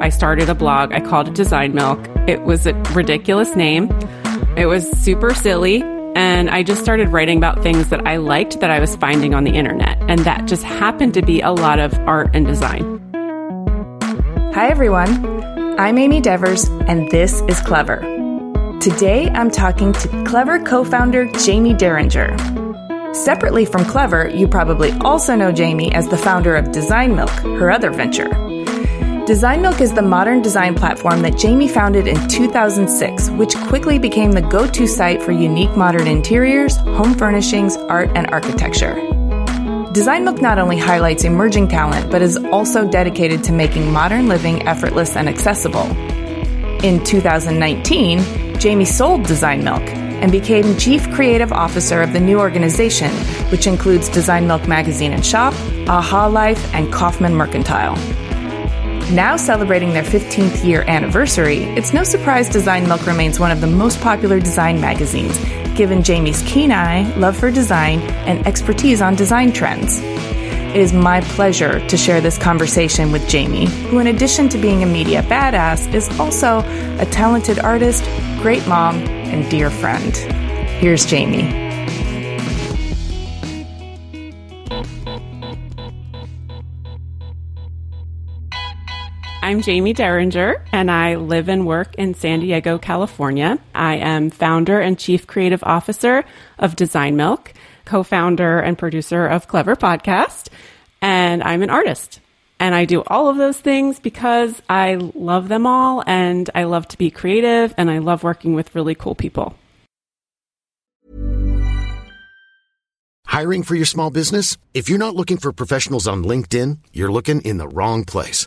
I started a blog. I called it Design Milk. It was a ridiculous name. It was super silly. And I just started writing about things that I liked that I was finding on the internet. And that just happened to be a lot of art and design. Hi, everyone. I'm Amy Devers, and this is Clever. Today, I'm talking to Clever co founder Jaime Derringer. Separately from Clever, you probably also know Jaime as the founder of Design Milk, her other venture. Design Milk is the modern design platform that Jaime founded in 2006, which quickly became the go to site for unique modern interiors, home furnishings, art, and architecture. Design Milk not only highlights emerging talent, but is also dedicated to making modern living effortless and accessible. In 2019, Jaime sold Design Milk and became Chief Creative Officer of the new organization, which includes Design Milk Magazine and Shop, AHALife, and Kaufmann Mercantile. Now celebrating their 15th year anniversary, it's no surprise Design Milk remains one of the most popular design magazines, given Jaime's keen eye, love for design, and expertise on design trends. It is my pleasure to share this conversation with Jaime, who, in addition to being a media badass, is also a talented artist, great mom, and dear friend. Here's Jaime. I'm Jaime Derringer, and I live and work in San Diego, California. I am founder and chief creative officer of Design Milk, co founder and producer of Clever Podcast, and I'm an artist. And I do all of those things because I love them all, and I love to be creative, and I love working with really cool people. Hiring for your small business? If you're not looking for professionals on LinkedIn, you're looking in the wrong place.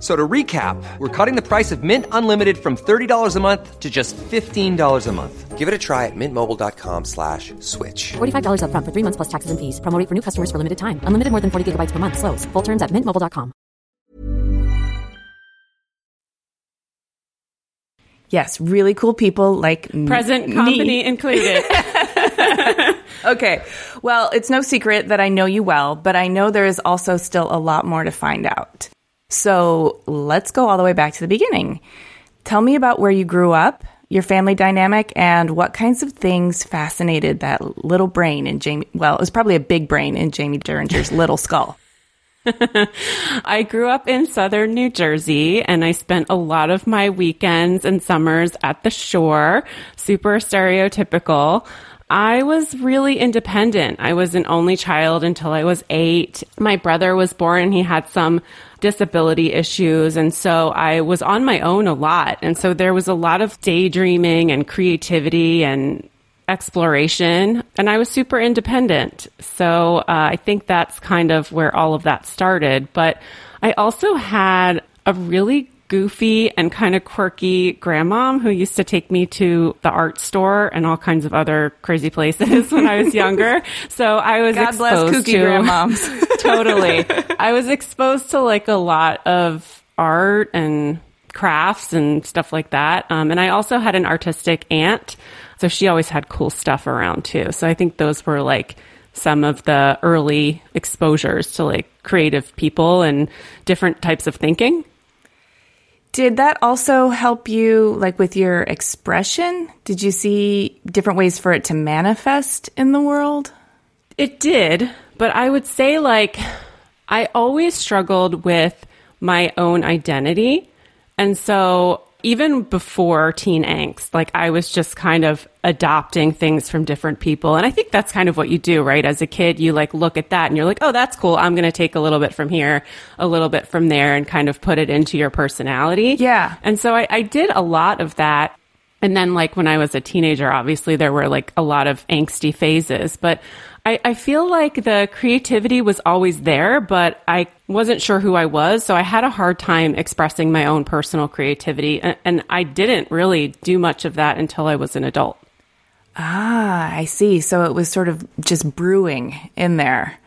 So to recap, we're cutting the price of Mint Unlimited from $30 a month to just $15 a month. Give it a try at mintmobile.com slash switch. $45 upfront for three months plus taxes and fees. Promo for new customers for limited time. Unlimited more than 40 gigabytes per month. Slows. Full terms at mintmobile.com. Yes, really cool people like m- Present me. company included. Okay, well, it's no secret that I know you well, but I know there is also still a lot more to find out. So let's go all the way back to the beginning. Tell me about where you grew up, your family dynamic, and what kinds of things fascinated that little brain in Jaime. Well, it was probably a big brain in Jaime Derringer's little skull. I grew up in southern New Jersey and I spent a lot of my weekends and summers at the shore, super stereotypical. I was really independent. I was an only child until I was eight. My brother was born he had some disability issues. And so I was on my own a lot. And so there was a lot of daydreaming and creativity and exploration and I was super independent. So uh, I think that's kind of where all of that started. But I also had a really goofy and kind of quirky grandmom who used to take me to the art store and all kinds of other crazy places when I was younger. So I was God bless exposed kooky to grandmoms. totally. I was exposed to like a lot of art and crafts and stuff like that. Um, and I also had an artistic aunt. So she always had cool stuff around too. So I think those were like some of the early exposures to like creative people and different types of thinking. Did that also help you, like with your expression? Did you see different ways for it to manifest in the world? It did, but I would say like I always struggled with my own identity. And so even before teen angst, like I was just kind of adopting things from different people. And I think that's kind of what you do, right? As a kid, you like look at that and you're like, oh, that's cool. I'm going to take a little bit from here, a little bit from there and kind of put it into your personality. Yeah. And so I, I did a lot of that. And then, like, when I was a teenager, obviously there were like a lot of angsty phases, but I, I feel like the creativity was always there, but I wasn't sure who I was. So I had a hard time expressing my own personal creativity. And, and I didn't really do much of that until I was an adult. Ah, I see. So it was sort of just brewing in there.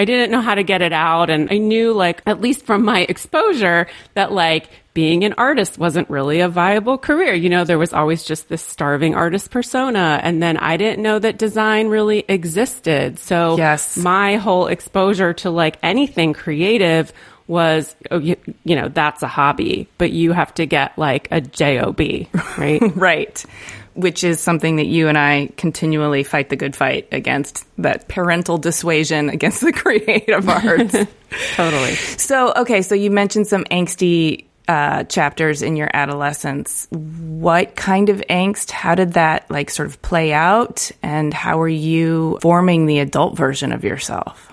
I didn't know how to get it out. And I knew, like, at least from my exposure, that like being an artist wasn't really a viable career. You know, there was always just this starving artist persona. And then I didn't know that design really existed. So Yes. my whole exposure to like anything creative was, oh, you, you know, that's a hobby, but you have to get like a job, right? Right. Which is something that you and I continually fight the good fight against that parental dissuasion against the creative arts. totally. so, okay, so you mentioned some angsty uh, chapters in your adolescence. What kind of angst? How did that like sort of play out? And how are you forming the adult version of yourself?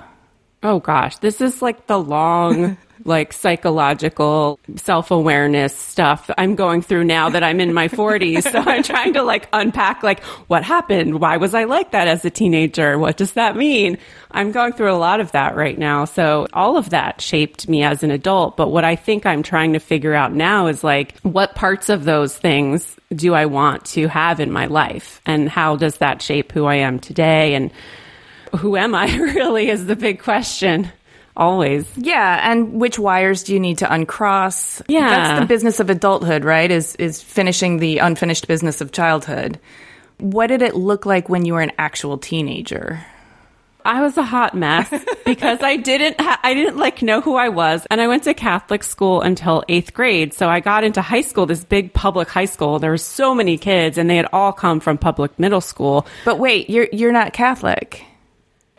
Oh gosh, this is like the long, like psychological self awareness stuff I'm going through now that I'm in my 40s. So I'm trying to like unpack like what happened? Why was I like that as a teenager? What does that mean? I'm going through a lot of that right now. So all of that shaped me as an adult. But what I think I'm trying to figure out now is like what parts of those things do I want to have in my life? And how does that shape who I am today? And who am I really is the big question. Always. Yeah, and which wires do you need to uncross? Yeah. That's the business of adulthood, right? Is is finishing the unfinished business of childhood. What did it look like when you were an actual teenager? I was a hot mess because I didn't ha- I didn't like know who I was and I went to Catholic school until 8th grade. So I got into high school, this big public high school. There were so many kids and they had all come from public middle school. But wait, you're you're not Catholic.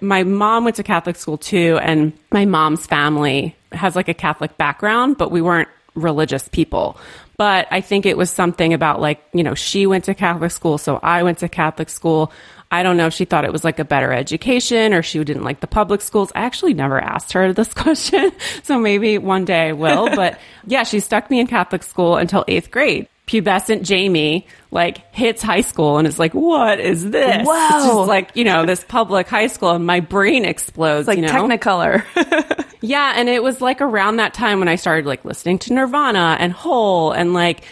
My mom went to Catholic school too, and my mom's family has like a Catholic background, but we weren't religious people. But I think it was something about like, you know, she went to Catholic school, so I went to Catholic school. I don't know if she thought it was like a better education or she didn't like the public schools. I actually never asked her this question. So maybe one day I will. But yeah, she stuck me in Catholic school until eighth grade. Pubescent Jaime like hits high school and is like, what is this? Whoa. It's just like, you know, this public high school and my brain explodes. Like you know? Technicolor. Yeah, and it was like around that time when I started like listening to Nirvana and Hole and like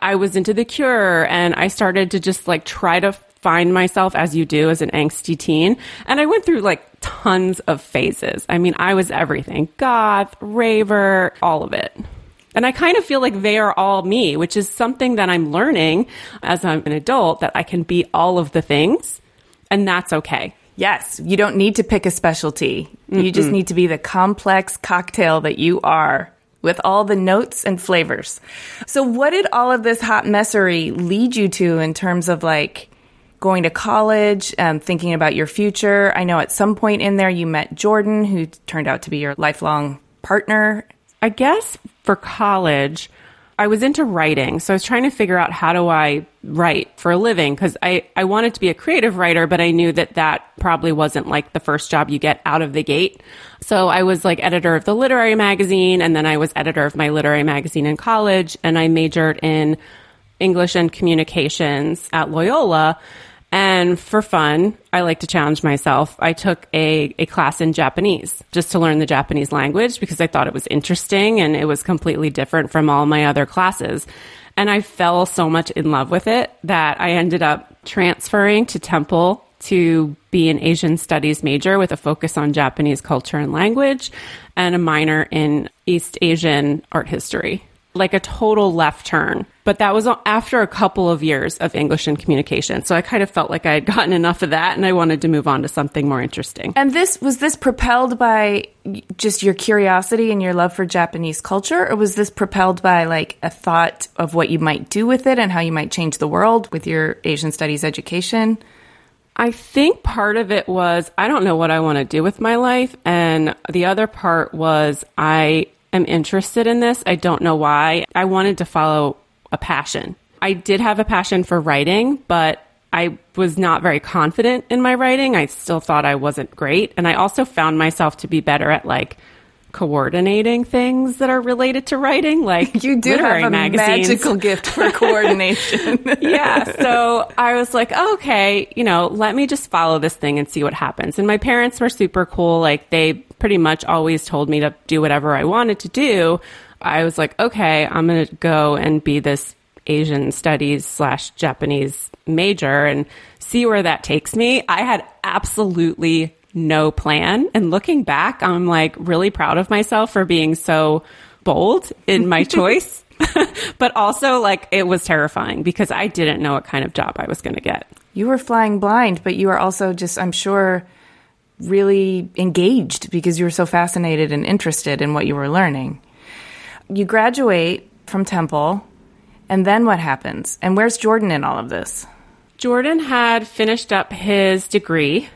I was into The Cure and I started to just like try to find myself as you do as an angsty teen. And I went through like tons of phases. I mean, I was everything. Goth, raver, all of it. And I kind of feel like they are all me, which is something that I'm learning as I'm an adult that I can be all of the things and that's okay. yes, you don't need to pick a specialty. You just need to be the complex cocktail that you are with all the notes and flavors. So what did all of this hot messery lead you to in terms of like going to college, um, thinking about your future? I know at some point in there you met Jordan, who turned out to be your lifelong partner. I guess for college, I was into writing. So I was trying to figure out how do I write for a living because I, I wanted to be a creative writer, but I knew that that probably wasn't like the first job you get out of the gate. So I was like editor of the literary magazine and then I was editor of my literary magazine in college and I majored in English and communications at Loyola. And for fun, I like to challenge myself. I took a, a class in Japanese just to learn the Japanese language because I thought it was interesting and it was completely different from all my other classes. And I fell so much in love with it that I ended up transferring to Temple to be an Asian studies major with a focus on Japanese culture and language and a minor in East Asian art history. Like a total left turn. But that was after a couple of years of English and communication. So I kind of felt like I had gotten enough of that and I wanted to move on to something more interesting. And this was this propelled by just your curiosity and your love for Japanese culture, or was this propelled by like a thought of what you might do with it and how you might change the world with your Asian studies education? I think part of it was I don't know what I want to do with my life. And the other part was I am interested in this. I don't know why. I wanted to follow a passion. I did have a passion for writing, but I was not very confident in my writing. I still thought I wasn't great. And I also found myself to be better at like coordinating things that are related to writing, like You do have a magazines. magical gift for coordination. yeah. So I was like, okay, you know, let me just follow this thing and see what happens. And my parents were super cool. Like they pretty much always told me to do whatever I wanted to do. I was like, okay, I'm going to go and be this Asian studies slash Japanese major and see where that takes me. I had absolutely no plan. And looking back, I'm like really proud of myself for being so bold in my choice. but also like it was terrifying because I didn't know what kind of job I was going to get. you were flying blind, but you were also just, I'm sure, really engaged because you were so fascinated and interested in what you were learning. You graduate from Temple, and then what happens? And where's Jordan in all of this? Jordan had finished up his degree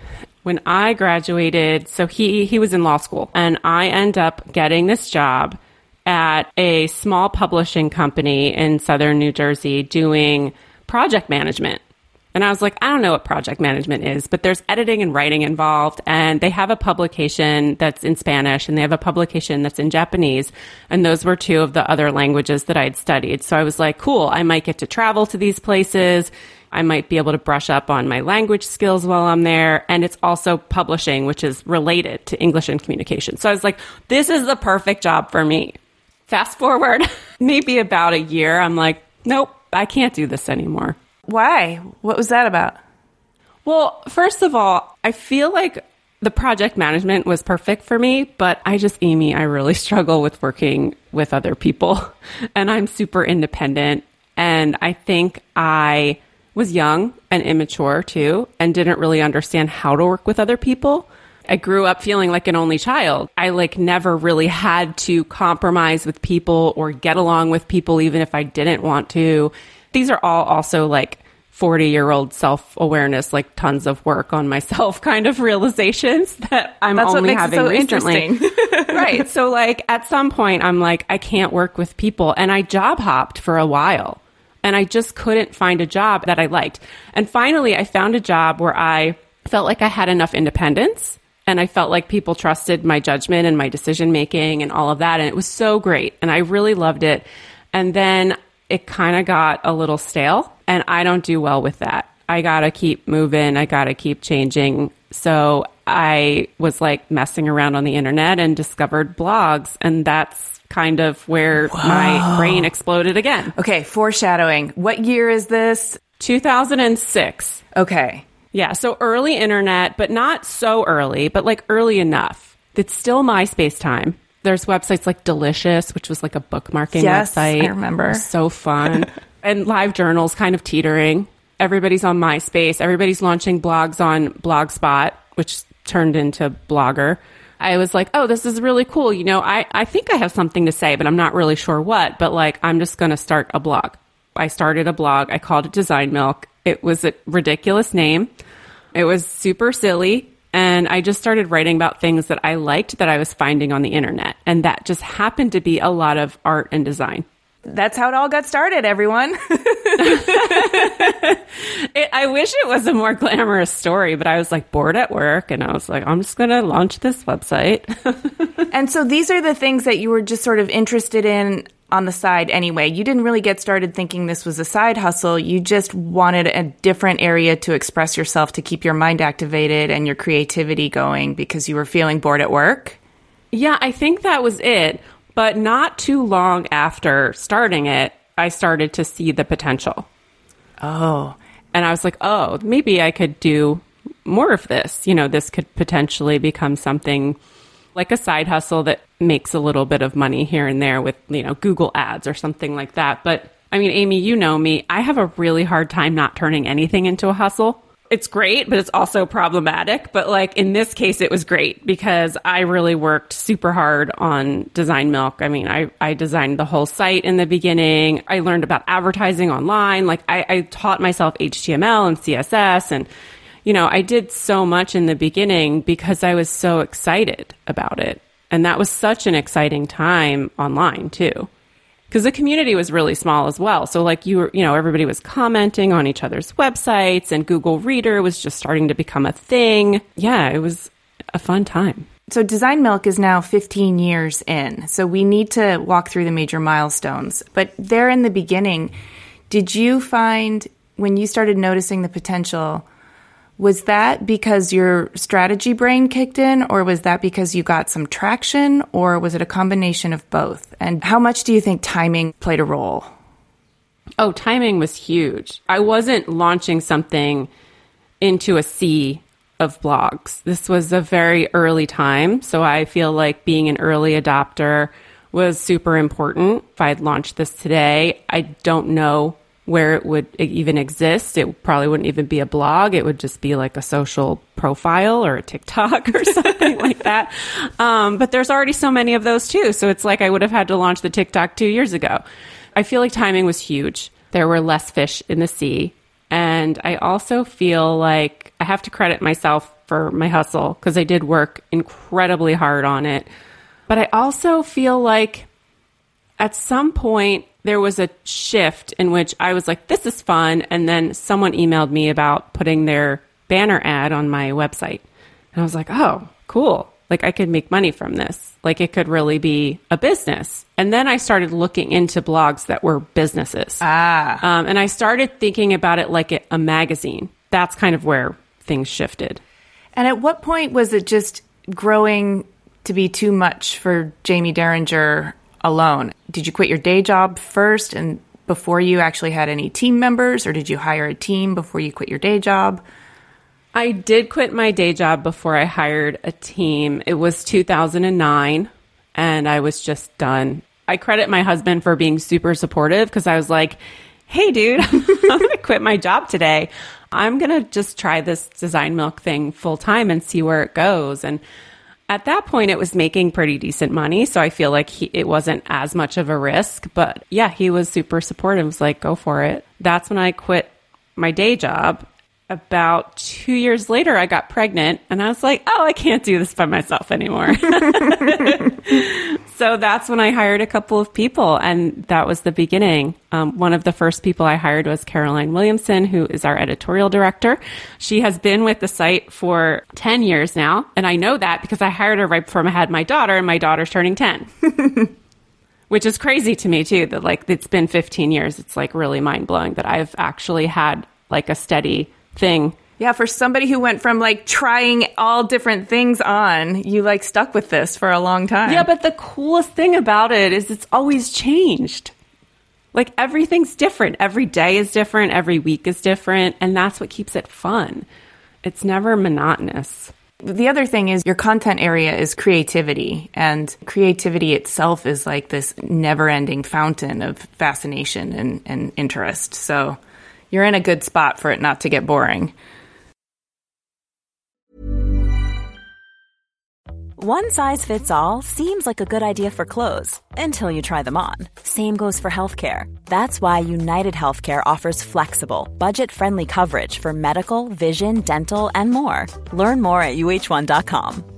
when I graduated. So he, he was in law school and I end up getting this job at a small publishing company in southern New Jersey doing project management. And I was like, I don't know what project management is, but there's editing and writing involved. And they have a publication that's in Spanish and they have a publication that's in Japanese. And those were two of the other languages that I'd studied. So I was like, cool, I might get to travel to these places. I might be able to brush up on my language skills while I'm there. And it's also publishing, which is related to English and communication. So I was like, this is the perfect job for me. Fast forward, maybe about a year, I'm like, nope, I can't do this anymore. Why? What was that about? Well, first of all, I feel like the project management was perfect for me, but I just, Amy, I really struggle with working with other people. And I'm super independent. And I think I was young and immature too, and didn't really understand how to work with other people. I grew up feeling like an only child. I like never really had to compromise with people or get along with people, even if I didn't want to. These are all also like 40 year old self awareness, like tons of work on myself kind of realizations that I'm That's what only having so recently. interesting. right. So like at some point I'm like, I can't work with people and I job hopped for a while and I just couldn't find a job that I liked. And finally I found a job where I felt like I had enough independence and I felt like people trusted my judgment and my decision making and all of that. And it was so great. And I really loved it. And then it kind of got a little stale and I don't do well with that. I gotta keep moving. I gotta keep changing. So I was like messing around on the internet and discovered blogs. And that's kind of where my brain exploded again. Okay, foreshadowing. What year is this? 2006. Okay. Yeah, so early internet, but not so early, but like early enough. It's still MySpace time. There's websites like Delicious, which was like a bookmarking Yes, website. I remember. So fun. and live journals kind of teetering. Everybody's on MySpace. Everybody's launching blogs on Blogspot, which turned into Blogger. I was like, oh, this is really cool. You know, I, I think I have something to say, but I'm not really sure what. But like, I'm just going to start a blog. I started a blog. I called it Design Milk. It was a ridiculous name. It was super silly. And I just started writing about things that I liked that I was finding on the internet. And that just happened to be a lot of art and design. That's how it all got started, everyone. It, I wish it was a more glamorous story, but I was like bored at work and I was like, I'm just going to launch this website. and so these are the things that you were just sort of interested in on the side anyway. You didn't really get started thinking this was a side hustle. You just wanted a different area to express yourself to keep your mind activated and your creativity going because you were feeling bored at work. yeah, I think that was it. But not too long after starting it, I started to see the potential. Oh. And I was like, oh, maybe I could do more of this. You know, this could potentially become something like a side hustle that makes a little bit of money here and there with, you know, Google ads or something like that. But I mean, Amy, you know me. I have a really hard time not turning anything into a hustle. It's great, but it's also problematic. But like in this case, it was great because I really worked super hard on Design Milk. I mean, I, I designed the whole site in the beginning. I learned about advertising online. Like I, I taught myself HTML and CSS and you know, I did so much in the beginning because I was so excited about it. And that was such an exciting time online too. Because the community was really small as well. So like you were, you know, everybody was commenting on each other's websites and Google Reader was just starting to become a thing. Yeah, it was a fun time. So Design Milk is now 15 years in. So we need to walk through the major milestones. But there in the beginning, did you find when you started noticing the potential, was that because your strategy brain kicked in, or was that because you got some traction, or was it a combination of both? And how much do you think timing played a role? Oh, timing was huge. I wasn't launching something into a sea of blogs. This was a very early time. So I feel like being an early adopter was super important. If I'd launched this today, I don't know where it would even exist. It probably wouldn't even be a blog. It would just be like a social profile or a TikTok or something like that. Um, but there's already so many of those too. So it's like I would have had to launch the TikTok two years ago. I feel like timing was huge. There were less fish in the sea. And I also feel like I have to credit myself for my hustle because I did work incredibly hard on it. But I also feel like at some point there was a shift in which I was like, this is fun. And then someone emailed me about putting their banner ad on my website. And I was like, oh, cool. Like I could make money from this. Like it could really be a business. And then I started looking into blogs that were businesses. Ah. Um, and I started thinking about it like a, a magazine. That's kind of where things shifted. And at what point was it just growing to be too much for Jaime Derringer alone? Did you quit your day job first and before you actually had any team members, or did you hire a team before you quit your day job? I did quit my day job before I hired a team. It was 2009 and I was just done. I credit my husband for being super supportive because I was like, hey, dude, I'm going to quit my job today. I'm going to just try this design milk thing full time and see where it goes. And at that point, it was making pretty decent money. So I feel like he, it wasn't as much of a risk. But yeah, he was super supportive. Was like, go for it. That's when I quit my day job. About two years later, I got pregnant and I was like, oh, I can't do this by myself anymore. so that's when I hired a couple of people, and that was the beginning. Um, one of the first people I hired was Caroline Williamson, who is our editorial director. She has been with the site for 10 years now, and I know that because I hired her right before I had my daughter, and my daughter's turning 10. Which is crazy to me too, that like it's been 15 years. It's like really mind blowing that I've actually had like a steady thing Yeah, for somebody who went from like trying all different things on, you like stuck with this for a long time. Yeah, but the coolest thing about it is it's always changed. Like everything's different. Every day is different. Every week is different. And that's what keeps it fun. It's never monotonous. The other thing is your content area is creativity, and creativity itself is like this never ending fountain of fascination and, and interest. So you're in a good spot for it not to get boring. One size fits all seems like a good idea for clothes until you try them on. Same goes for healthcare. That's why United Healthcare offers flexible, budget friendly coverage for medical, vision, dental, and more. Learn more at uh1.com.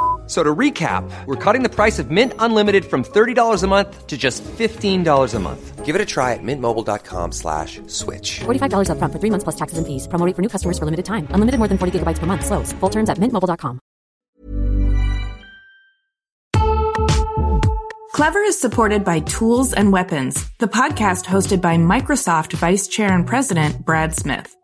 F- So to recap, we're cutting the price of Mint Unlimited from $30 a month to just $15 a month. Give it a try at mintmobile.com slash switch. $45 upfront for three months plus taxes and fees. Promo for new customers for limited time. Unlimited more than 40 gigabytes per month. Slows. Full terms at mintmobile.com. Clever is supported by Tools and Weapons, the podcast hosted by Microsoft Vice Chair and President Brad Smith.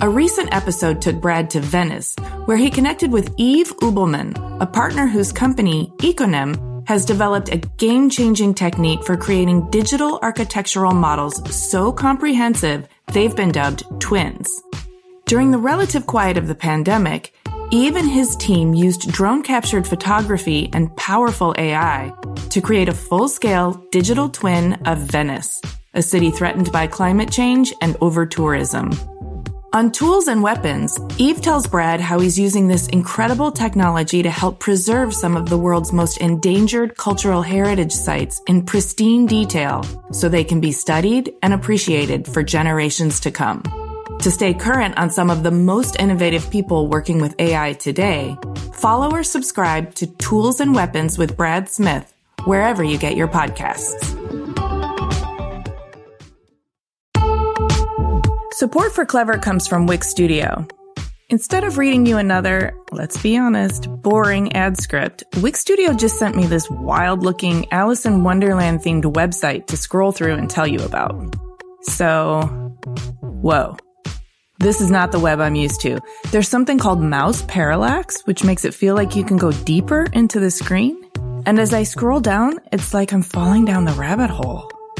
A recent episode took Brad to Venice, where he connected with Yves Ubelmann, a partner whose company, Iconem, has developed a game changing technique for creating digital architectural models so comprehensive they've been dubbed twins. During the relative quiet of the pandemic, Yves and his team used drone captured photography and powerful AI to create a full scale digital twin of Venice, a city threatened by climate change and over tourism. On Tools and Weapons, Yves tells Brad how he's using this incredible technology to help preserve some of the world's most endangered cultural heritage sites in pristine detail so they can be studied and appreciated for generations to come. To stay current on some of the most innovative people working with AI today, follow or subscribe to Tools and Weapons with Brad Smith wherever you get your podcasts. Support for Clever comes from Wix Studio. Instead of reading you another, let's be honest, boring ad script, Wix Studio just sent me this wild looking Alice in Wonderland themed website to scroll through and tell you about. So, whoa. This is not the web I'm used to. There's something called mouse parallax, which makes it feel like you can go deeper into the screen. And as I scroll down, it's like I'm falling down the rabbit hole.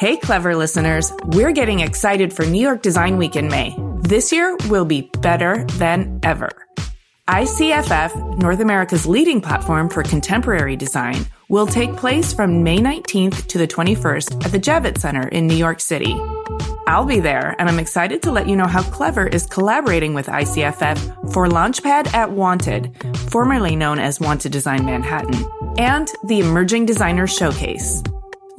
Hey, clever listeners, we're getting excited for New York Design Week in May. This year will be better than ever. ICFF, North America's leading platform for contemporary design, will take place from May 19th to the 21st at the Javits Center in New York City. I'll be there, and I'm excited to let you know how Clever is collaborating with ICFF for Launchpad at Wanted, formerly known as Wanted Design Manhattan, and the Emerging Designers Showcase.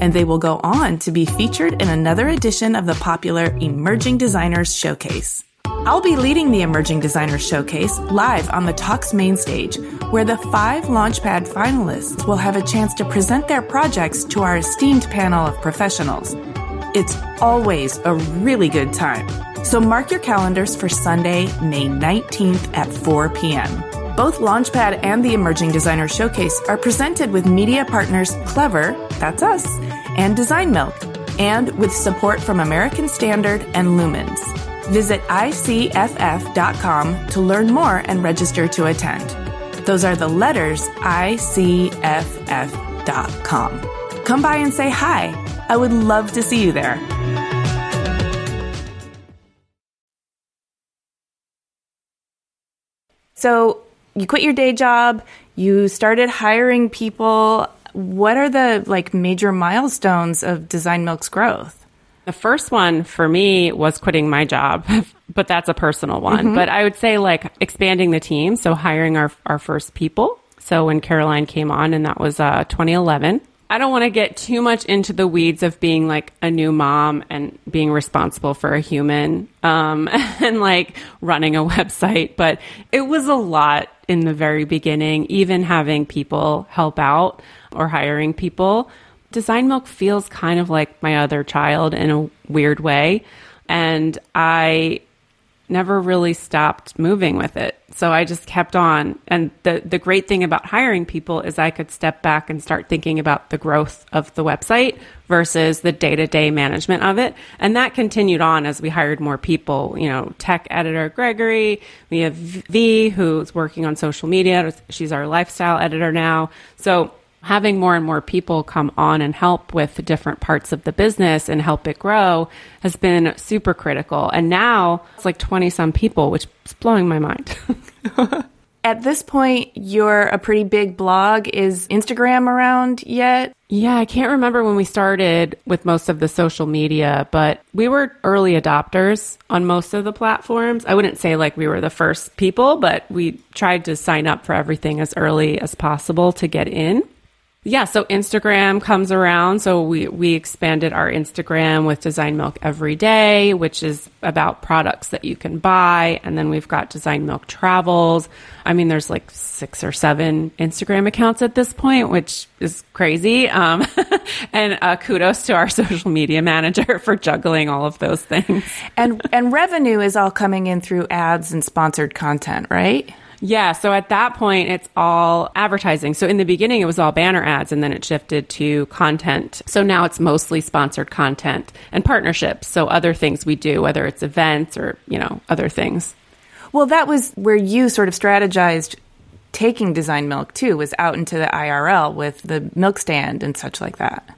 and they will go on to be featured in another edition of the popular Emerging Designers Showcase. I'll be leading the Emerging Designers Showcase live on the Talks main stage, where the five Launchpad finalists will have a chance to present their projects to our esteemed panel of professionals. It's always a really good time. So mark your calendars for Sunday, May 19th at 4 p.m. Both Launchpad and the Emerging Designer Showcase are presented with media partners Clever, that's us, and Design Milk, and with support from American Standard and Lumens. Visit ICFF.com to learn more and register to attend. Those are the letters ICFF.com. Come by and say hi. I would love to see you there. So, you quit your day job, you started hiring people. What are the like major milestones of Design Milk's growth? The first one for me was quitting my job, but that's a personal one. Mm-hmm. But I would say like expanding the team, so hiring our our first people. So when Caroline came on, and that was uh, 2011. I don't want to get too much into the weeds of being like a new mom and being responsible for a human um, and like running a website, but it was a lot in the very beginning, even having people help out or hiring people. Design Milk feels kind of like my other child in a weird way. And I never really stopped moving with it. So I just kept on. And the, the great thing about hiring people is I could step back and start thinking about the growth of the website versus the day to day management of it. And that continued on as we hired more people. You know, tech editor Gregory, we have V who's working on social media. She's our lifestyle editor now. So having more and more people come on and help with different parts of the business and help it grow has been super critical. And now it's like 20 some people, which is blowing my mind. At this point, you're a pretty big blog. Is Instagram around yet? Yeah, I can't remember when we started with most of the social media, but we were early adopters on most of the platforms. I wouldn't say like we were the first people, but we tried to sign up for everything as early as possible to get in. Yeah, so Instagram comes around. So we, we expanded our Instagram with Design Milk Every Day, which is about products that you can buy. And then we've got Design Milk Travels. I mean, there's like six or seven Instagram accounts at this point, which is crazy. Um, and uh, kudos to our social media manager for juggling all of those things. And and revenue is all coming in through ads and sponsored content, right? Yeah. So at that point, it's all advertising. So in the beginning, it was all banner ads and then it shifted to content. So now it's mostly sponsored content and partnerships. So other things we do, whether it's events or, you know, other things. Well, that was where you sort of strategized taking Design Milk too, was out into the IRL with the milk stand and such like that.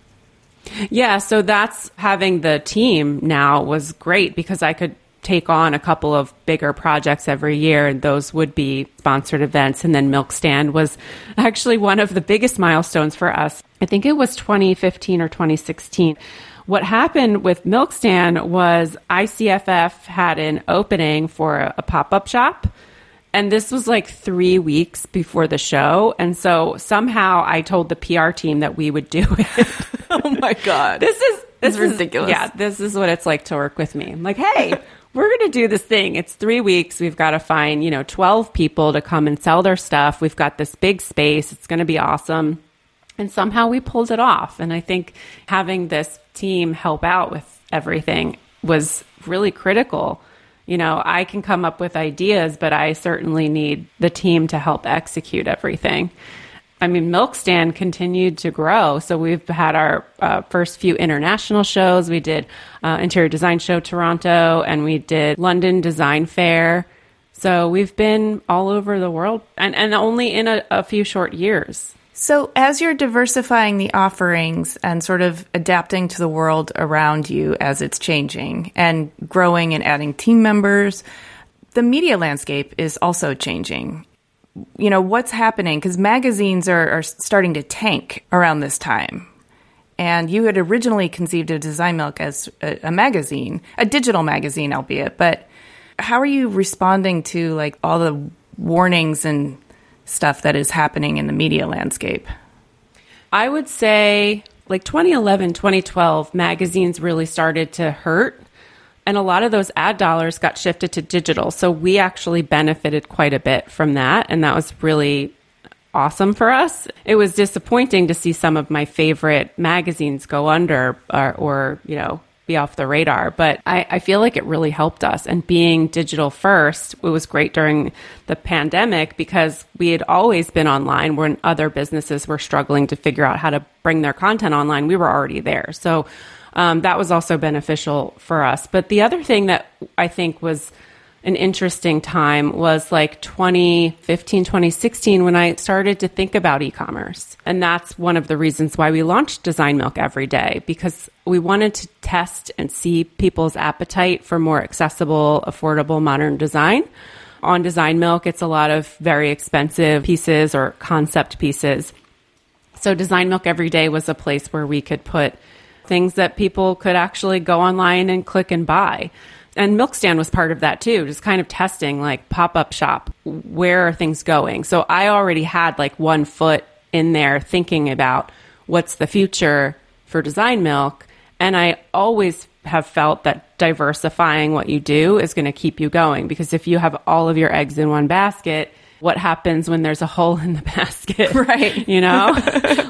Yeah. So that's having the team now was great because I could take on a couple of bigger projects every year, and those would be sponsored events. And then Milk Stand was actually one of the biggest milestones for us. I think it was 2015 or 2016. What happened with Milk Stand was ICFF had an opening for a, a pop up shop. And this was like three weeks before the show. And so somehow I told the PR team that we would do it. oh my God. This is this is ridiculous. Yeah, this is what it's like to work with me. I'm like, hey, we're going to do this thing. It's three weeks. We've got to find, you know, 12 people to come and sell their stuff. We've got this big space. It's going to be awesome. And somehow we pulled it off. And I think having this team help out with everything was really critical. You know, I can come up with ideas, but I certainly need the team to help execute everything. I mean, Milk Stand continued to grow. So we've had our uh, first few international shows. We did uh, Interior Design Show Toronto, and we did London Design Fair. So we've been all over the world, and and only in a, a few short years. So, as you're diversifying the offerings and sort of adapting to the world around you as it's changing and growing and adding team members, the media landscape is also changing you know, what's happening? Because magazines are, are starting to tank around this time. And you had originally conceived of Design Milk as a, a magazine, a digital magazine, albeit. But how are you responding to like all the warnings and stuff that is happening in the media landscape? I would say like 2011, 2012, magazines really started to hurt and a lot of those ad dollars got shifted to digital. So we actually benefited quite a bit from that. And that was really awesome for us. It was disappointing to see some of my favorite magazines go under or, or you know, be off the radar. But I, I, feel like it really helped us. And being digital first, it was great during the pandemic because we had always been online when other businesses were struggling to figure out how to bring their content online. We were already there. So um, that was also beneficial for us. But the other thing that I think was an interesting time was like 2015, 2016 when I started to think about e commerce. And that's one of the reasons why we launched Design Milk every day because we wanted to test and see people's appetite for more accessible, affordable, modern design. On Design Milk, it's a lot of very expensive pieces or concept pieces. So Design Milk every day was a place where we could put things that people could actually go online and click and buy. And Milk Stand was part of that too, just kind of testing like pop up shop. Where are things going? So I already had like one foot in there thinking about what's the future for Design Milk. And I always have felt that diversifying what you do is going to keep you going because if you have all of your eggs in one basket, what happens when there's a hole in the basket. Right. You know?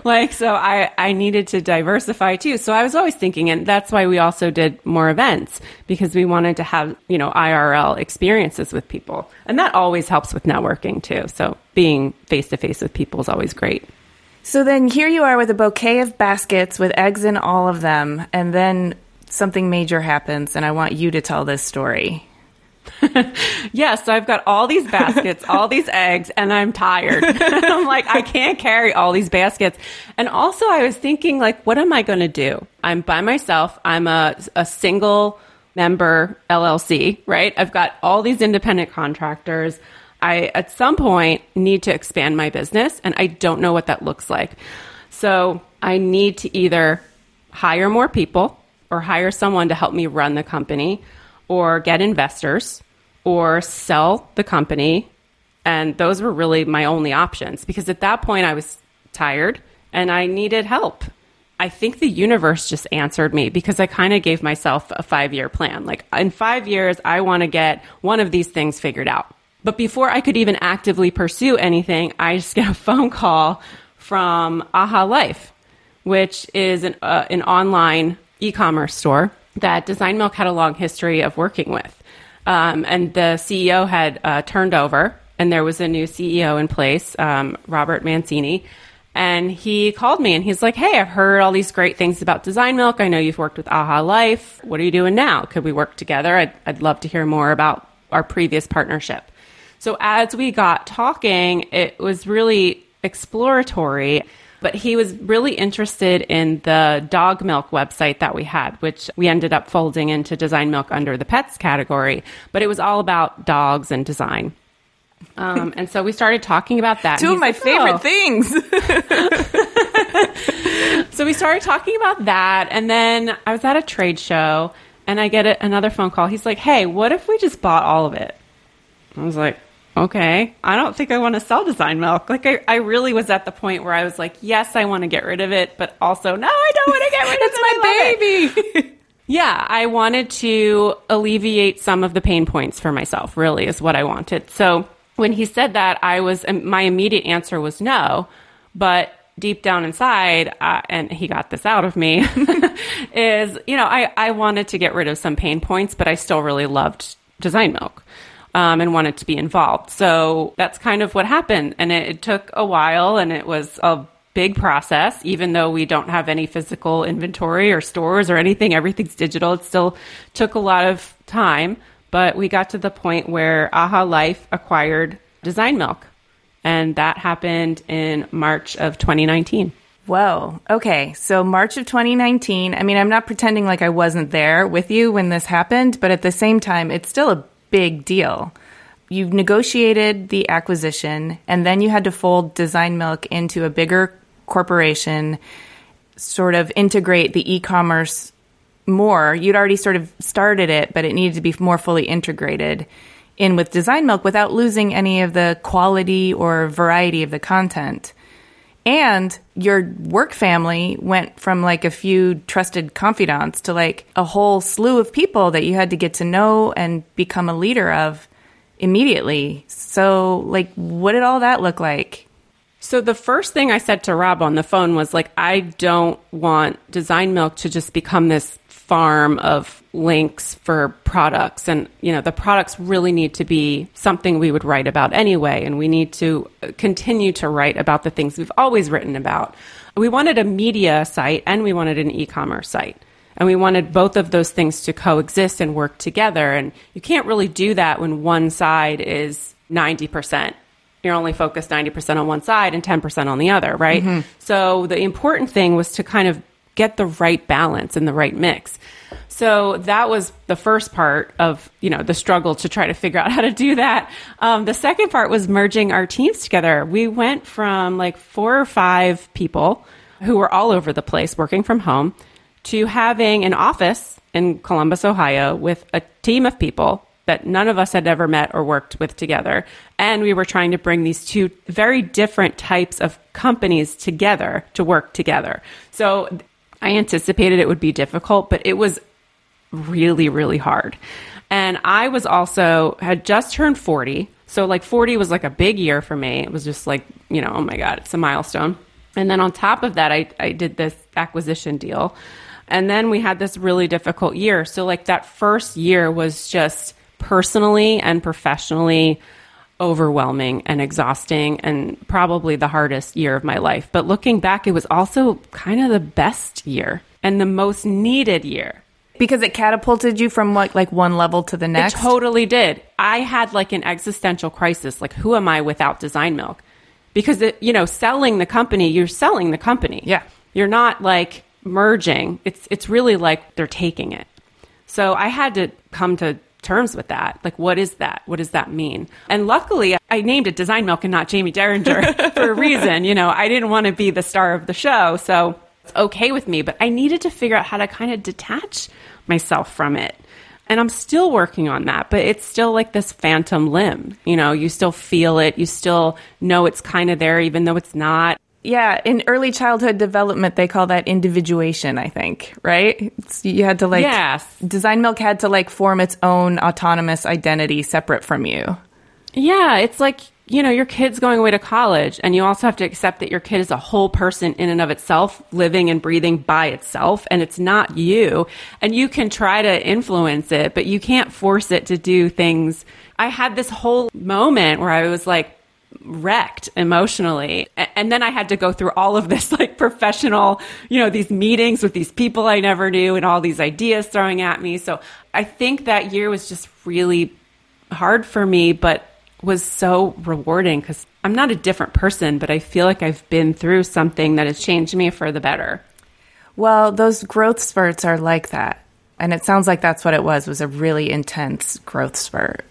like, so I, I needed to diversify too. So I was always thinking, and that's why we also did more events because we wanted to have, you know, IRL experiences with people. And that always helps with networking too. So being face to face with people is always great. So then here you are with a bouquet of baskets with eggs in all of them. And then something major happens. And I want you to tell this story. yes, so I've got all these baskets, all these eggs, and I'm tired. I'm like, I can't carry all these baskets. And also, I was thinking, like, what am I going to do? I'm by myself. I'm a, a single member LLC, right? I've got all these independent contractors. I, at some point, need to expand my business, and I don't know what that looks like. So I need to either hire more people or hire someone to help me run the company or get investors or sell the company. And those were really my only options because at that point I was tired and I needed help. I think the universe just answered me because I kind of gave myself a five year plan. Like, in five years, I want to get one of these things figured out. But before I could even actively pursue anything, I just get a phone call from AHALife, which is an, uh, an online e commerce store that Design Milk had a long history of working with. Um, and the CEO had uh, turned over, and there was a new CEO in place, um, Robert Mancini. And he called me and he's like, Hey, I've heard all these great things about Design Milk. I know you've worked with AHALife. What are you doing now? Could we work together? I'd, I'd love to hear more about our previous partnership. So as we got talking, it was really exploratory, but he was really interested in the dog milk website that we had, which we ended up folding into Design Milk under the pets category. But it was all about dogs and design. Um, and so we started talking about that. Two of my like, favorite "Oh." things. So we started talking about that. And then I was at a trade show and I get a, another phone call. He's like, Hey, what if we just bought all of it? I was like, Okay, I don't think I want to sell design milk. Like, I, I really was at the point where I was like, Yes, I want to get rid of it, but also, no, I don't want to get rid of it. it's my love it." baby. Yeah, I wanted to alleviate some of the pain points for myself, really, is what I wanted. So when he said that, I was, my immediate answer was no. But deep down inside, uh, and he got this out of me, is, you know, I, I wanted to get rid of some pain points, but I still really loved design milk. Um, and wanted to be involved. So that's kind of what happened. And it, it took a while and it was a big process, even though we don't have any physical inventory or stores or anything, everything's digital. It still took a lot of time, but we got to the point where AHALife acquired Design Milk. And that happened in March of 2019. Whoa. Okay. So March of 2019. I mean, I'm not pretending like I wasn't there with you when this happened, but at the same time, it's still a big deal. You negotiated the acquisition and then you had to fold Design Milk into a bigger corporation, sort of integrate the e-commerce more. You'd already sort of started it, but it needed to be more fully integrated in with Design Milk without losing any of the quality or variety of the content. And your work family went from like a few trusted confidants to like a whole slew of people that you had to get to know and become a leader of immediately. So, like, what did all that look like? So the first thing I said to Rob on the phone was like, I don't want Design Milk to just become this farm of links for products. And, you know, the products really need to be something we would write about anyway. And we need to continue to write about the things we've always written about. We wanted a media site and we wanted an e commerce site. And we wanted both of those things to coexist and work together. And you can't really do that when one side is 90% you're only focused 90% on one side and 10% on the other, right? Mm-hmm. So the important thing was to kind of get the right balance and the right mix. So that was the first part of, you know, the struggle to try to figure out how to do that. Um, the second part was merging our teams together. We went from like four or five people who were all over the place working from home to having an office in Columbus, Ohio with a team of people that none of us had ever met or worked with together. And we were trying to bring these two very different types of companies together to work together. So I anticipated it would be difficult, but it was really, really hard. And I was also had just turned 40. So like 40 was like a big year for me. It was just like, you know, oh my God, it's a milestone. And then on top of that, I, I did this acquisition deal. And then we had this really difficult year. So like that first year was just personally and professionally overwhelming and exhausting and probably the hardest year of my life. But looking back, it was also kind of the best year and the most needed year. Because it catapulted you from what, like one level to the next? It totally did. I had like an existential crisis. Like, who am I without Design Milk? Because, it, you know, selling the company, you're selling the company. Yeah. You're not like merging. It's, it's really like they're taking it. So I had to come to terms with that. Like, what is that? What does that mean? And luckily, I named it Design Milk and not Jaime Derringer for a reason. You know, I didn't want to be the star of the show. So it's okay with me, but I needed to figure out how to kind of detach myself from it. And I'm still working on that, but it's still like this phantom limb. You know, you still feel it. You still know it's kind of there, even though it's not. Yeah, in early childhood development, they call that individuation, I think, right? It's, you had to like, Yes. Design Milk had to like form its own autonomous identity separate from you. Yeah, it's like, you know, your kid's going away to college, and you also have to accept that your kid is a whole person in and of itself, living and breathing by itself, and it's not you. And you can try to influence it, but you can't force it to do things. I had this whole moment where I was like, wrecked emotionally and then i had to go through all of this like professional you know these meetings with these people i never knew and all these ideas throwing at me so i think that year was just really hard for me, but was so rewarding because I'm not a different person, but I feel like I've been through something that has changed me for the better. Well, those growth spurts are like that. And it sounds like that's what it was, was a really intense growth spurt.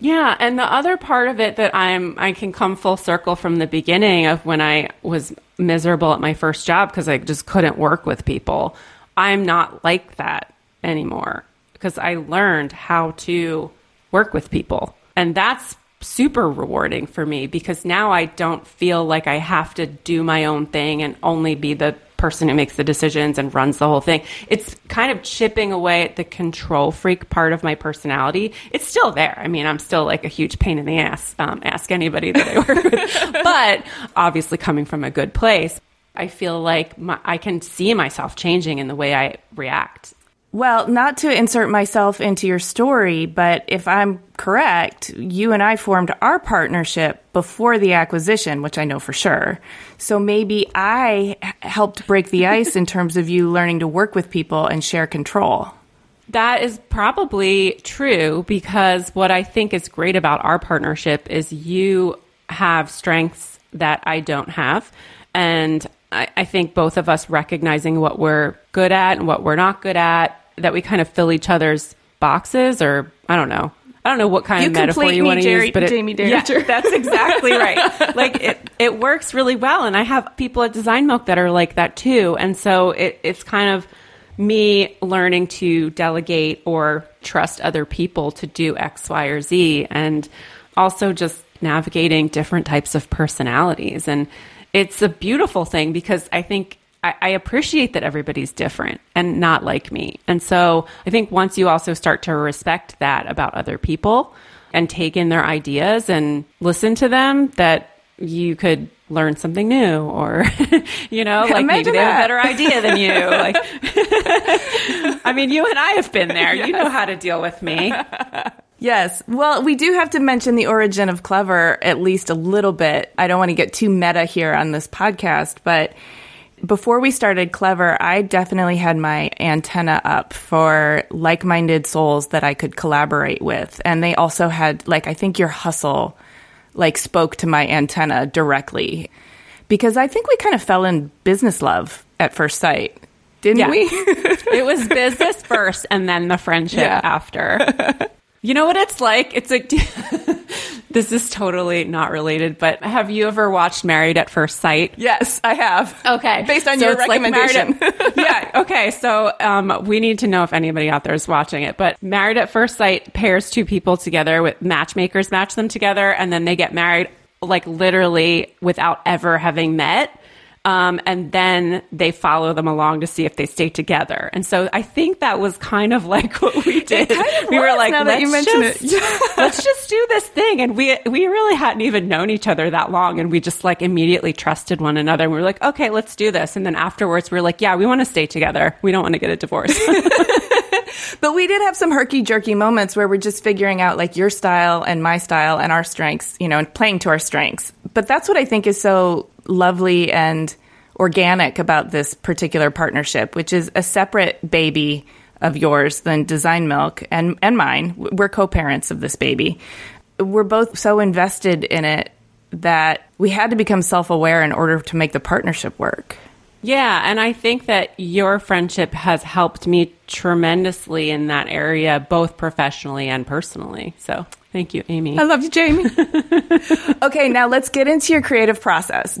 Yeah, and the other part of it that I'm I can come full circle from the beginning of when I was miserable at my first job because I just couldn't work with people. I'm not like that anymore because I learned how to work with people. And that's super rewarding for me because now I don't feel like I have to do my own thing and only be the person who makes the decisions and runs the whole thing. It's kind of chipping away at the control freak part of my personality. It's still there. I mean, I'm still like a huge pain in the ass. Um, ask anybody that I work with. but obviously, coming from a good place, I feel like my, I can see myself changing in the way I react. Well, not to insert myself into your story, but if I'm correct, you and I formed our partnership before the acquisition, which I know for sure. So maybe I helped break the ice in terms of you learning to work with people and share control. That is probably true because what I think is great about our partnership is you have strengths that I don't have. And I, I think both of us recognizing what we're good at and what we're not good at, that we kind of fill each other's boxes, or I don't know. I don't know what kind You of metaphor you me, want to Jerry- use, but it, Jaime yeah, that's exactly right. like it, it works really well, and I have people at Design Milk that are like that too. And so it, it's kind of me learning to delegate or trust other people to do X, Y, or Z, and also just navigating different types of personalities. And it's a beautiful thing because I think I, I appreciate that everybody's different and not like me. And so I think once you also start to respect that about other people and take in their ideas and listen to them, that you could learn something new or you know like maybe Imagine they have a better idea than you like i mean you and i have been there you know how to deal with me Yes. Well, we do have to mention the origin of Clever at least a little bit. I don't want to get too meta here on this podcast, but before we started Clever, I definitely had my antenna up for like minded souls that I could collaborate with. And they also had, like, I think your hustle, like, spoke to my antenna directly. Because I think we kind of fell in business love at first sight, didn't Yeah. we? it was business first and then the friendship Yeah. after. You know what it's like? It's like this is totally not related, but have you ever watched Married at First Sight? yes, I have. Okay, Based on So your it's like recommendation. at- yeah. Okay. So um, we need to know if anybody out there is watching it. But Married at First Sight pairs two people together with matchmakers match them together, and then they get married like literally without ever having met. Um, and then they follow them along to see if they stay together. And so I think that was kind of like what we did. kind of we were like, let's you mention it. just, let's just do this thing. And we we really hadn't even known each other that long, and we just like immediately trusted one another. And we were like, okay, let's do this. And then afterwards, we were like, yeah, we want to stay together. We don't want to get a divorce. But we did have some herky jerky moments where we're just figuring out like your style and my style and our strengths, you know, and playing to our strengths. But that's what I think is so lovely and organic about this particular partnership, which is a separate baby of yours than Design Milk and, and mine. We're co parents of this baby. We're both so invested in it that we had to become self aware in order to make the partnership work. Yeah, and I think that your friendship has helped me tremendously in that area, both professionally and personally. So thank you, Amy. I love you, Jaime. okay, now let's get into your creative process.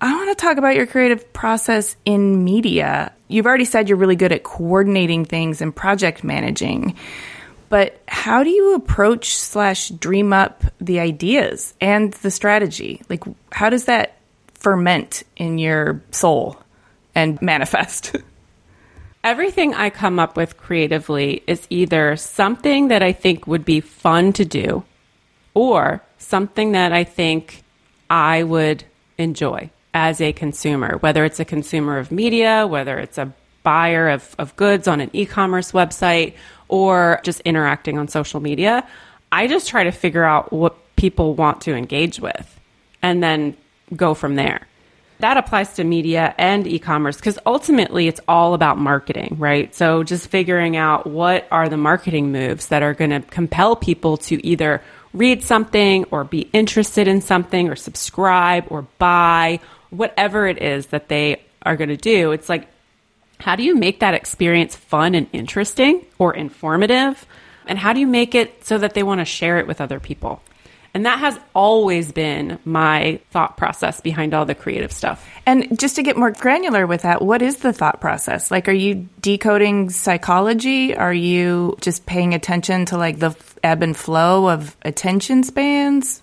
I want to talk about your creative process in media. You've already said you're really good at coordinating things and project managing. But how do you approach slash dream up the ideas and the strategy? Like, how does that ferment in your soul and manifest? Everything I come up with creatively is either something that I think would be fun to do or something that I think I would enjoy as a consumer, whether it's a consumer of media, whether it's a buyer of, of goods on an e commerce website, or just interacting on social media. I just try to figure out what people want to engage with and then go from there. That applies to media and e commerce because ultimately it's all about marketing, right? So just figuring out what are the marketing moves that are going to compel people to either read something or be interested in something or subscribe or buy, whatever it is that they are going to do. It's like, how do you make that experience fun and interesting or informative? And how do you make it so that they want to share it with other people? And that has always been my thought process behind all the creative stuff. And just to get more granular with that, what is the thought process? Like, are you decoding psychology? Are you just paying attention to like the ebb and flow of attention spans?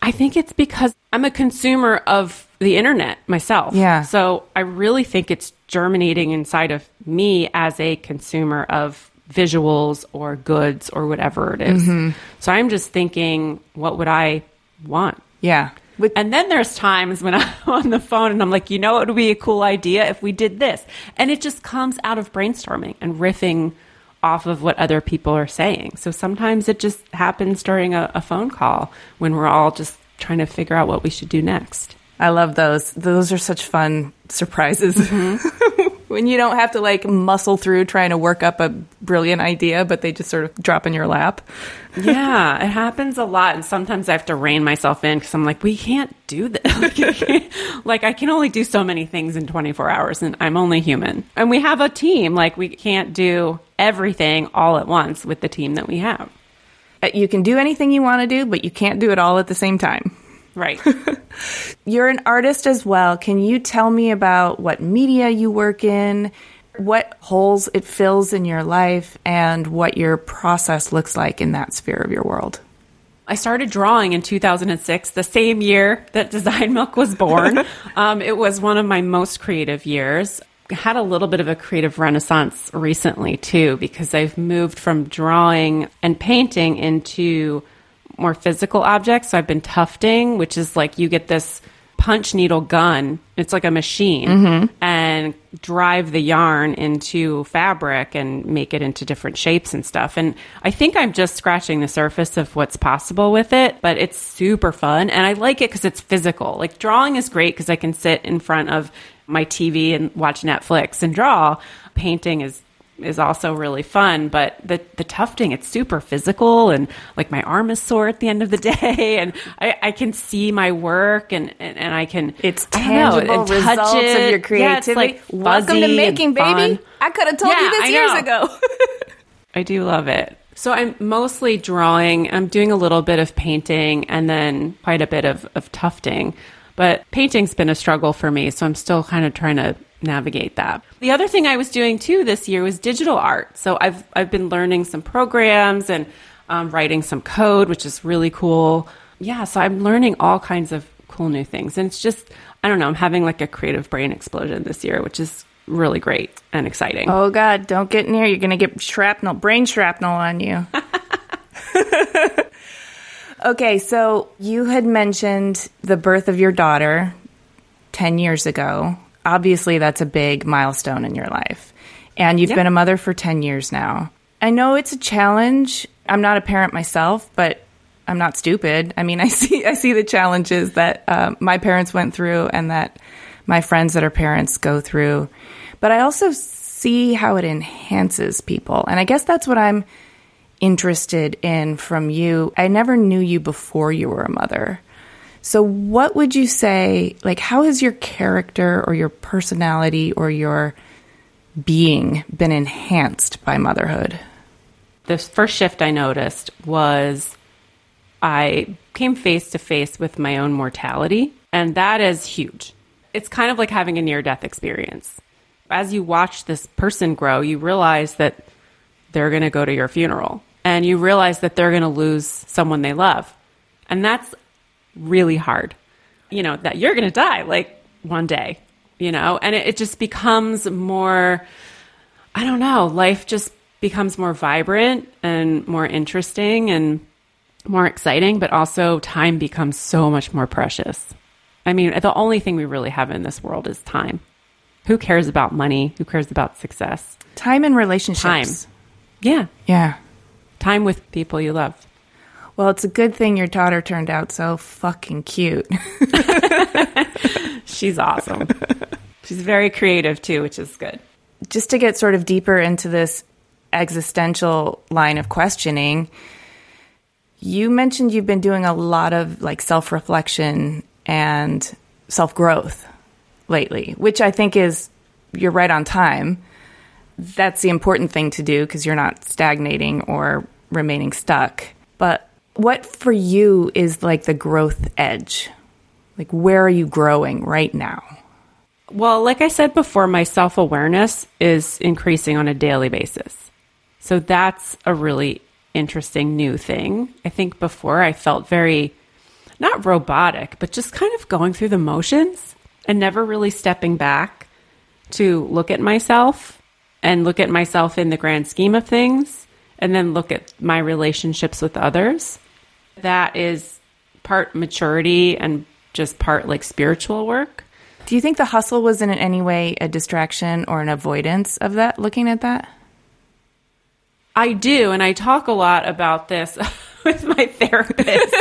I think it's because I'm a consumer of the internet myself. Yeah. So I really think it's germinating inside of me as a consumer of visuals or goods or whatever it is. Mm-hmm. So I'm just thinking, what would I want? Yeah. With- And then there's times when I'm on the phone and I'm like, you know, it would be a cool idea if we did this. And it just comes out of brainstorming and riffing off of what other people are saying. So sometimes it just happens during a, a phone call when we're all just trying to figure out what we should do next. I love those. Those are such fun surprises. when you don't have to like muscle through trying to work up a brilliant idea, but they just sort of drop in your lap. yeah, it happens a lot. And sometimes I have to rein myself in because I'm like, we can't do this. like, I can't- like, I can only do so many things in 24 hours and I'm only human. And we have a team. Like, we can't do everything all at once with the team that we have. Uh, You can do anything you want to do, but you can't do it all at the same time. Right. You're an artist as well. Can you tell me about what media you work in, what holes it fills in your life, and what your process looks like in that sphere of your world? I started drawing in 2006, the same year that Design Milk was born. um, it was one of my most creative years. Had a little bit of a creative renaissance recently too, because I've moved from drawing and painting into more physical objects. So I've been tufting, which is like you get this punch needle gun. It's like a machine mm-hmm. and drive the yarn into fabric and make it into different shapes and stuff. And I think I'm just scratching the surface of what's possible with it, but it's super fun. And I like it because it's physical. Like drawing is great because I can sit in front of my TV and watch Netflix and draw. Painting is is also really fun. But the the tufting, it's super physical, and like my arm is sore at the end of the day, and I, I can see my work, and and, and I can It's know, tangible and touch results of your creativity. Yeah, like Welcome to making, baby. I could have told Yeah, you this years know. ago. I do love it. So I'm mostly drawing. I'm doing a little bit of painting and then quite a bit of, of tufting. But painting's been a struggle for me, so I'm still kind of trying to navigate that. The other thing I was doing too this year was digital art. So I've I've been learning some programs and um, writing some code, which is really cool. Yeah, so I'm learning all kinds of cool new things, and it's just I don't know. I'm having like a creative brain explosion this year, which is really great and exciting. oh God, don't get near. You're gonna get shrapnel, brain shrapnel on you. okay, so you had mentioned the birth of your daughter ten years ago. Obviously, that's a big milestone in your life, and you've Yeah. been a mother for ten years now. I know it's a challenge. I'm not a parent myself, but I'm not stupid. I mean, I see I see the challenges that uh, my parents went through and that my friends that are parents go through. But I also see how it enhances people. And I guess that's what I'm interested in from you. I never knew you before you were a mother. So, what would you say? Like, how has your character or your personality or your being been enhanced by motherhood? the first shift I noticed was I came face to face with my own mortality, and that is huge. It's kind of like having a near death experience. As you watch this person grow, you realize that they're going to go to your funeral, and you realize that they're going to lose someone they love. And that's really hard. You know, that you're going to die like one day, you know, and it, it just becomes more, I don't know, life just becomes more vibrant and more interesting and more exciting, but also time becomes so much more precious. I mean, the only thing we really have in this world is time. Who cares about money? Who cares about success? Time and relationships. Time. Yeah. Yeah. Time with people you love. Well, it's a good thing your daughter turned out so fucking cute. She's awesome. She's very creative too, which is good. Just to get sort of deeper into this existential line of questioning, you mentioned you've been doing a lot of like self reflection and self growth lately, which I think is, you're right on time. That's the important thing to do because you're not stagnating or remaining stuck. But what for you is like the growth edge? Like, where are you growing right now? Well, like I said before, my self awareness is increasing on a daily basis. So that's a really interesting new thing. I think before I felt very, not robotic, but just kind of going through the motions and never really stepping back to look at myself and look at myself in the grand scheme of things and then look at my relationships with others. That is part maturity and just part like spiritual work. Do you think the hustle was in any way a distraction or an avoidance of that, looking at that? I do, and I talk a lot about this with my therapist.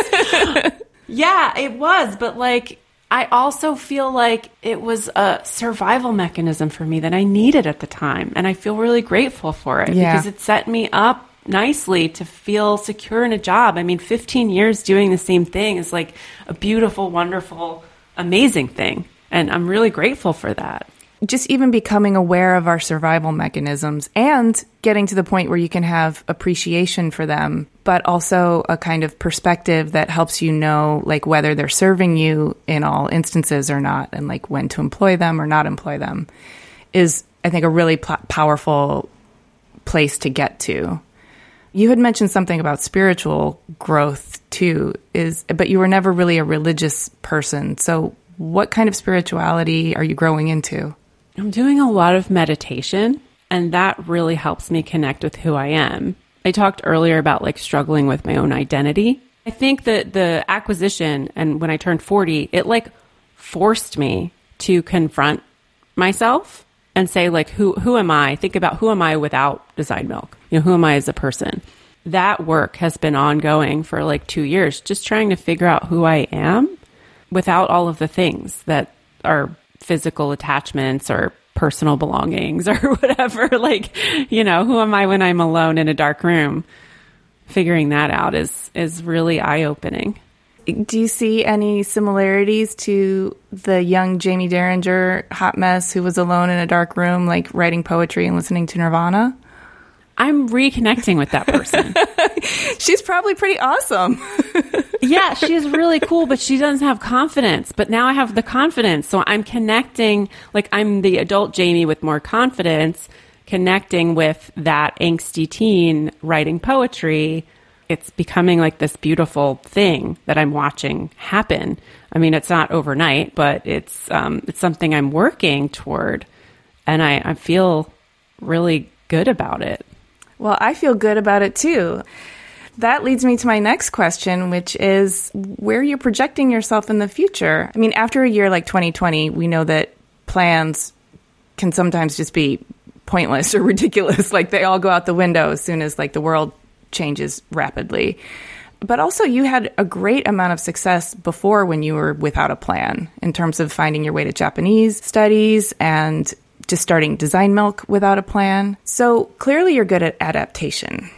yeah, it was, but like I also feel like it was a survival mechanism for me that I needed at the time, and I feel really grateful for it Yeah. because it set me up nicely to feel secure in a job. I mean, 15 years doing the same thing is like a beautiful, wonderful, amazing thing, and I'm really grateful for that. Just even becoming aware of our survival mechanisms and getting to the point where you can have appreciation for them, but also a kind of perspective that helps you know, like, whether they're serving you in all instances or not, and like when to employ them or not employ them is, I think, a really pl- powerful place to get to. You had mentioned something about spiritual growth too, is but you were never really a religious person. So what kind of spirituality are you growing into? I'm doing a lot of meditation, and that really helps me connect with who I am. I talked earlier about like struggling with my own identity. I think that the acquisition and when I turned 40, it like forced me to confront myself and say like who who am I? Think about who am I without Design Milk? You know, who am I as a person? That work has been ongoing for like 2 years, just trying to figure out who I am without all of the things that are physical attachments or personal belongings or whatever. Like, you know, who am I when I'm alone in a dark room? Figuring that out is is really eye opening. Do you see any similarities to the young Jaime Derringer hot mess who was alone in a dark room, like writing poetry and listening to Nirvana? I'm reconnecting with that person. She's probably pretty awesome. yeah, she's really cool, but she doesn't have confidence. But now I have the confidence. So I'm connecting, like I'm the adult Jaime with more confidence, connecting with that angsty teen writing poetry. It's becoming like this beautiful thing that I'm watching happen. I mean, it's not overnight, but it's um, it's something I'm working toward, and I, I feel really good about it. Well, I feel good about it too. That leads me to my next question, which is where you're projecting yourself in the future. I mean, after a year like 2020, we know that plans can sometimes just be pointless or ridiculous. Like they all go out the window as soon as like the world changes rapidly. But also, you had a great amount of success before when you were without a plan in terms of finding your way to Japanese studies and just starting Design Milk without a plan. So clearly, you're good at adaptation.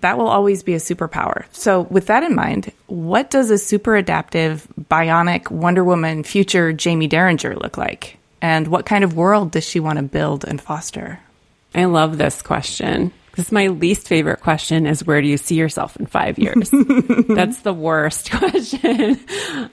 That will always be a superpower. So, with that in mind, what does a super adaptive, bionic Wonder Woman future Jaime Derringer look like? And what kind of world does she want to build and foster? I love this question. This is my least favorite question is where do you see yourself in five years? That's the worst question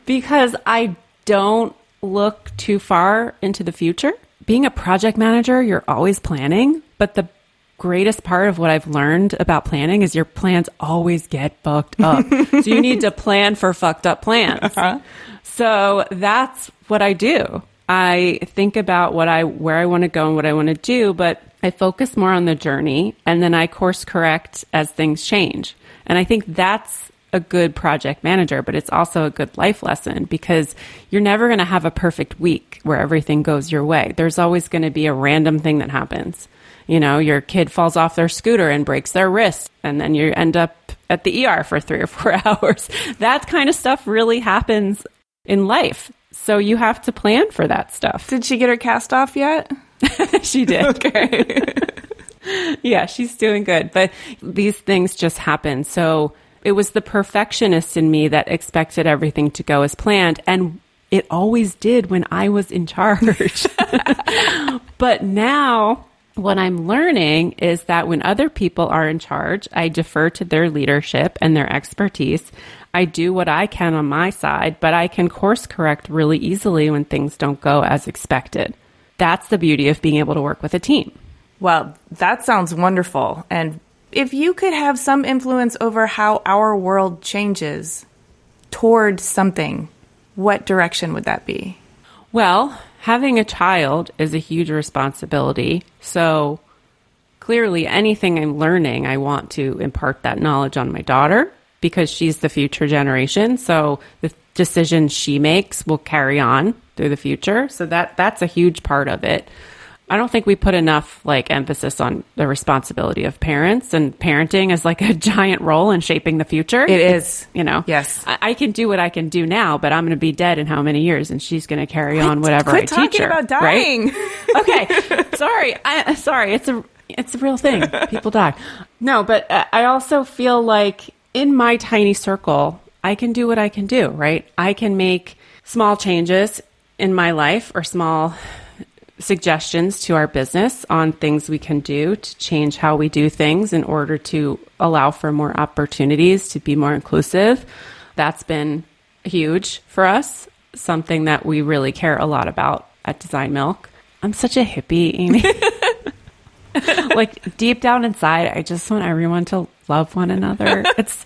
because I don't look too far into the future. Being a project manager, you're always planning, but the greatest part of what I've learned about planning is your plans always get fucked up. so you need to plan for fucked up plans. Uh-huh. So that's what I do. I think about what I where I want to go and what I want to do, but I focus more on the journey and then I course correct as things change. And I think that's a good project manager, but it's also a good life lesson because you're never going to have a perfect week where everything goes your way. There's always going to be a random thing that happens. You know, your kid falls off their scooter and breaks their wrist, and then you end up at the ER for three or four hours. That kind of stuff really happens in life. So you have to plan for that stuff. Did she get her cast off yet? she did. Okay. yeah, she's doing good. But these things just happen. So it was the perfectionist in me that expected everything to go as planned. And it always did when I was in charge. but now what I'm learning is that when other people are in charge, I defer to their leadership and their expertise. I do what I can on my side, but I can course correct really easily when things don't go as expected. That's the beauty of being able to work with a team. Well, that sounds wonderful. And if you could have some influence over how our world changes toward something, what direction would that be? Well, having a child is a huge responsibility. So clearly, anything I'm learning, I want to impart that knowledge on my daughter because she's the future generation. So the decisions she makes will carry on through the future. So that that's a huge part of it. I don't think we put enough like emphasis on the responsibility of parents and parenting as like a giant role in shaping the future. It is, you know. Yes, I, I, can do what I can do now, but I'm going to be dead in how many years, and she's going to carry quit, on whatever quit I teach her. About dying. Right? okay, sorry. I, sorry. It's a it's a real thing. People die. No, but uh, I also feel like in my tiny circle, I can do what I can do. Right? I can make small changes in my life or small suggestions to our business on things we can do to change how we do things in order to allow for more opportunities to be more inclusive. That's been huge for us, something that we really care a lot about at Design Milk. I'm such a hippie, Amy. like deep down inside, I just want everyone to love one another. It's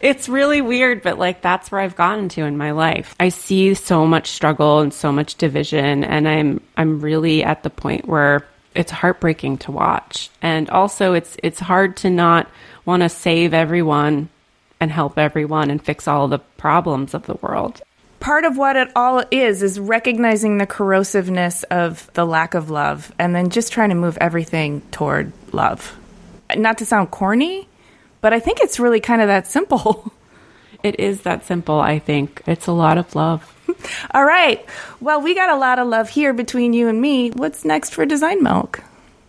it's really weird, but like that's where I've gotten to in my life. I see so much struggle and so much division and I'm I'm really at the point where it's heartbreaking to watch. And also it's it's hard to not want to save everyone and help everyone and fix all the problems of the world. Part of what it all is is recognizing the corrosiveness of the lack of love and then just trying to move everything toward love. Not to sound corny, but I think it's really kind of that simple. It is that simple, I think. It's a lot of love. All right. Well, we got a lot of love here between you and me. What's next for Design Milk?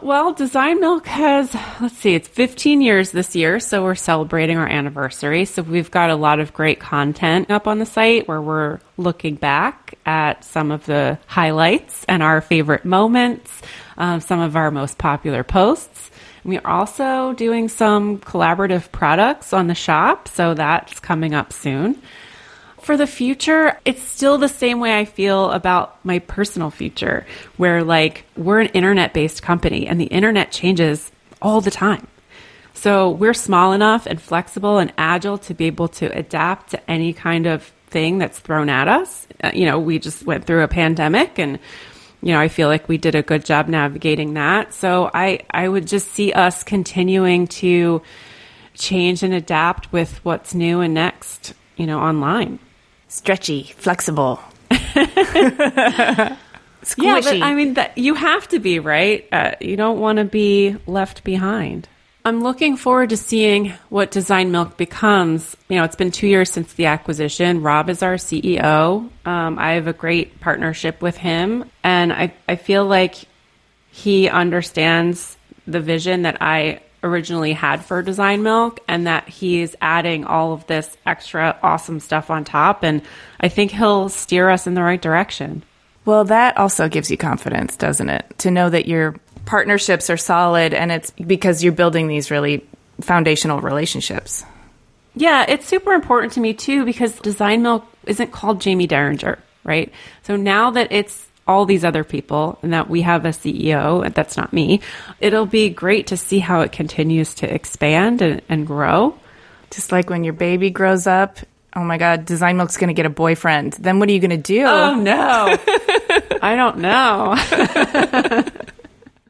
Well, Design Milk has, let's see, it's 15 years this year, so we're celebrating our anniversary. So we've got a lot of great content up on the site where we're looking back at some of the highlights and our favorite moments, uh, some of our most popular posts. We are also doing some collaborative products on the shop, so that's coming up soon. For the future, it's still the same way I feel about my personal future, where like we're an internet based company and the internet changes all the time. So we're small enough and flexible and agile to be able to adapt to any kind of thing that's thrown at us. Uh, you know, we just went through a pandemic and you know, I feel like we did a good job navigating that. So I I would just see us continuing to change and adapt with what's new and next, you know, online stretchy, flexible. Squishy. Yeah, but I mean that you have to be right. Uh, you don't want to be left behind. I'm looking forward to seeing what Design Milk becomes. You know, it's been two years since the acquisition. Rob is our CEO. Um, I have a great partnership with him, and I I feel like he understands the vision that I originally had for Design Milk and that he's adding all of this extra awesome stuff on top. And I think he'll steer us in the right direction. Well, that also gives you confidence, doesn't it? To know that your partnerships are solid and it's because you're building these really foundational relationships. Yeah, it's super important to me too because Design Milk isn't called Jaime Derringer, right? So now that it's all these other people and that we have a CEO, and that's not me, it'll be great to see how it continues to expand and, and grow. Just like when your baby grows up, oh my God, Design Milk's going to get a boyfriend. Then what are you going to do? Oh no. I don't know.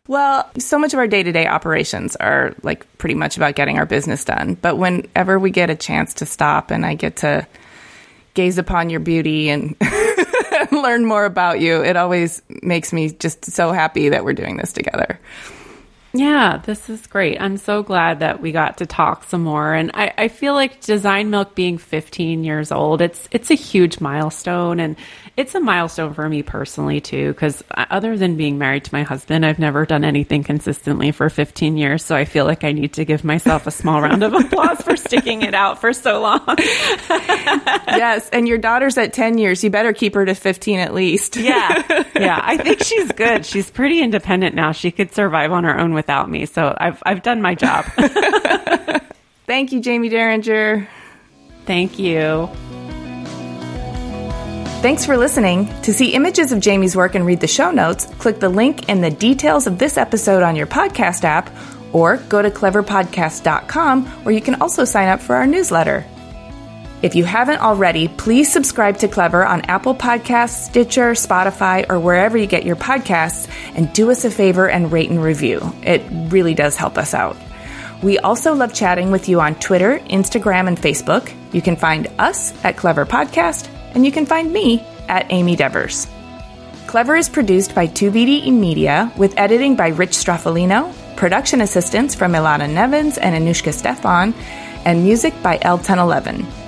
Well, so much of our day to day operations are like pretty much about getting our business done. But whenever we get a chance to stop and I get to gaze upon your beauty and learn more about you. It always makes me just so happy that we're doing this together. Yeah, this is great. I'm so glad that we got to talk some more. And I, I feel like Design Milk being 15 years old, it's it's a huge milestone, and it's a milestone for me personally too. Because other than being married to my husband, I've never done anything consistently for 15 years. So I feel like I need to give myself a small round of applause for sticking it out for so long. yes, and your daughter's at 10 years. You better keep her to 15 at least. yeah, yeah. I think she's good. She's pretty independent now. She could survive on her own without me. So I've I've done my job. Thank you, Jaime Derringer. Thank you. Thanks for listening. To see images of Jaime's work and read the show notes, click the link in the details of this episode on your podcast app or go to cleverpodcast.com where you can also sign up for our newsletter. If you haven't already, please subscribe to Clever on Apple Podcasts, Stitcher, Spotify, or wherever you get your podcasts, and do us a favor and rate and review. It really does help us out. We also love chatting with you on Twitter, Instagram, and Facebook. You can find us at Clever Podcast, and you can find me at Amy Devers. Clever is produced by 2BDE Media with editing by Rich Stroffolino, production assistance from Ilana Nevins and Anushka Stefan, and music by L1011.